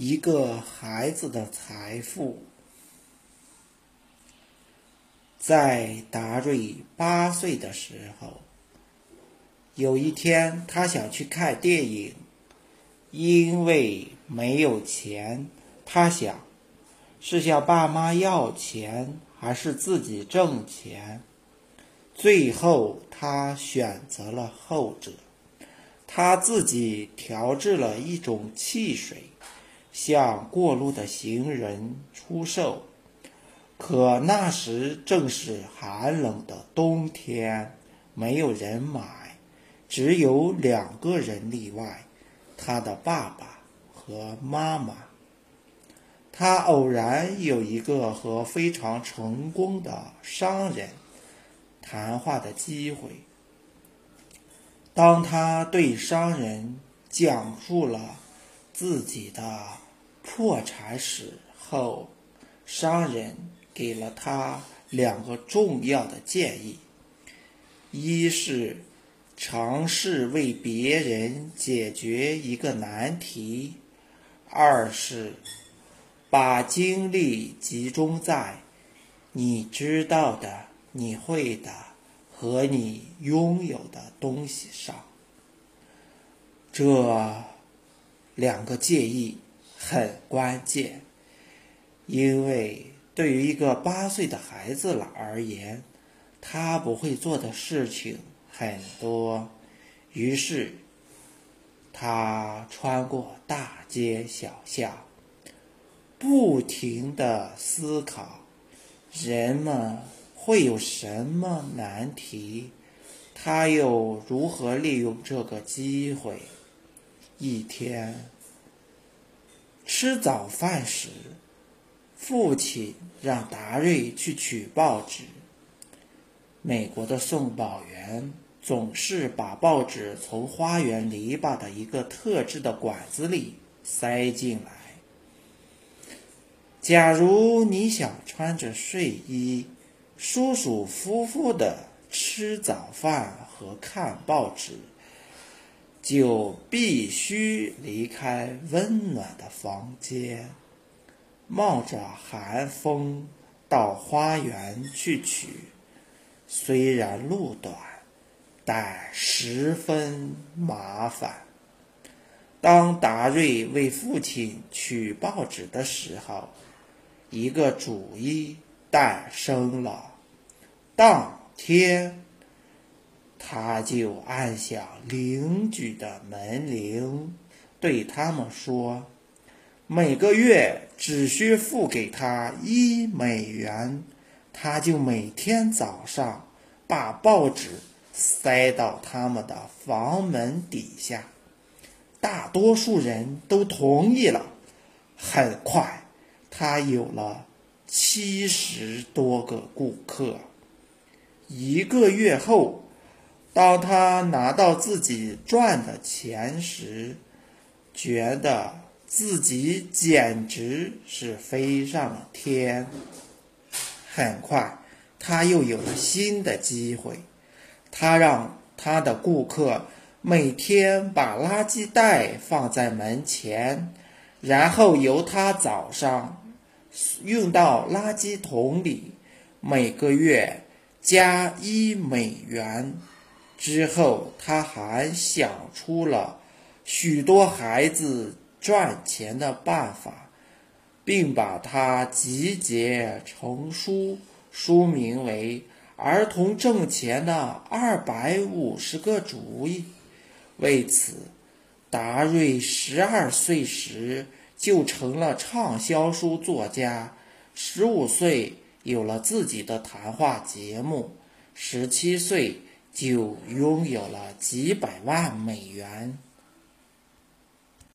一个孩子的财富。在达瑞八岁的时候，有一天他想去看电影，因为没有钱，他想是向爸妈要钱，还是自己挣钱。最后，他选择了后者。他自己调制了一种汽水，向过路的行人出售。可那时正是寒冷的冬天，没有人买，只有两个人例外：他的爸爸和妈妈。他偶然有一个和非常成功的商人谈话的机会。当他对商人讲述了自己的破产史后，商人。给了他两个重要的建议：一是尝试为别人解决一个难题；二是把精力集中在你知道的、你会的和你拥有的东西上。这两个建议很关键，因为。对于一个八岁的孩子了而言，他不会做的事情很多。于是，他穿过大街小巷，不停的思考：人们会有什么难题？他又如何利用这个机会？一天，吃早饭时。父亲让达瑞去取报纸。美国的送报员总是把报纸从花园篱笆的一个特制的管子里塞进来。假如你想穿着睡衣，舒舒服服的吃早饭和看报纸，就必须离开温暖的房间。冒着寒风到花园去取，虽然路短，但十分麻烦。当达瑞为父亲取报纸的时候，一个主意诞生了。当天，他就按响邻居的门铃，对他们说。每个月只需付给他一美元，他就每天早上把报纸塞到他们的房门底下。大多数人都同意了。很快，他有了七十多个顾客。一个月后，当他拿到自己赚的钱时，觉得。自己简直是飞上了天。很快，他又有了新的机会。他让他的顾客每天把垃圾袋放在门前，然后由他早上运到垃圾桶里，每个月加一美元。之后，他还想出了许多孩子。赚钱的办法，并把它集结成书，书名为《儿童挣钱的二百五十个主意》。为此，达瑞十二岁时就成了畅销书作家，十五岁有了自己的谈话节目，十七岁就拥有了几百万美元。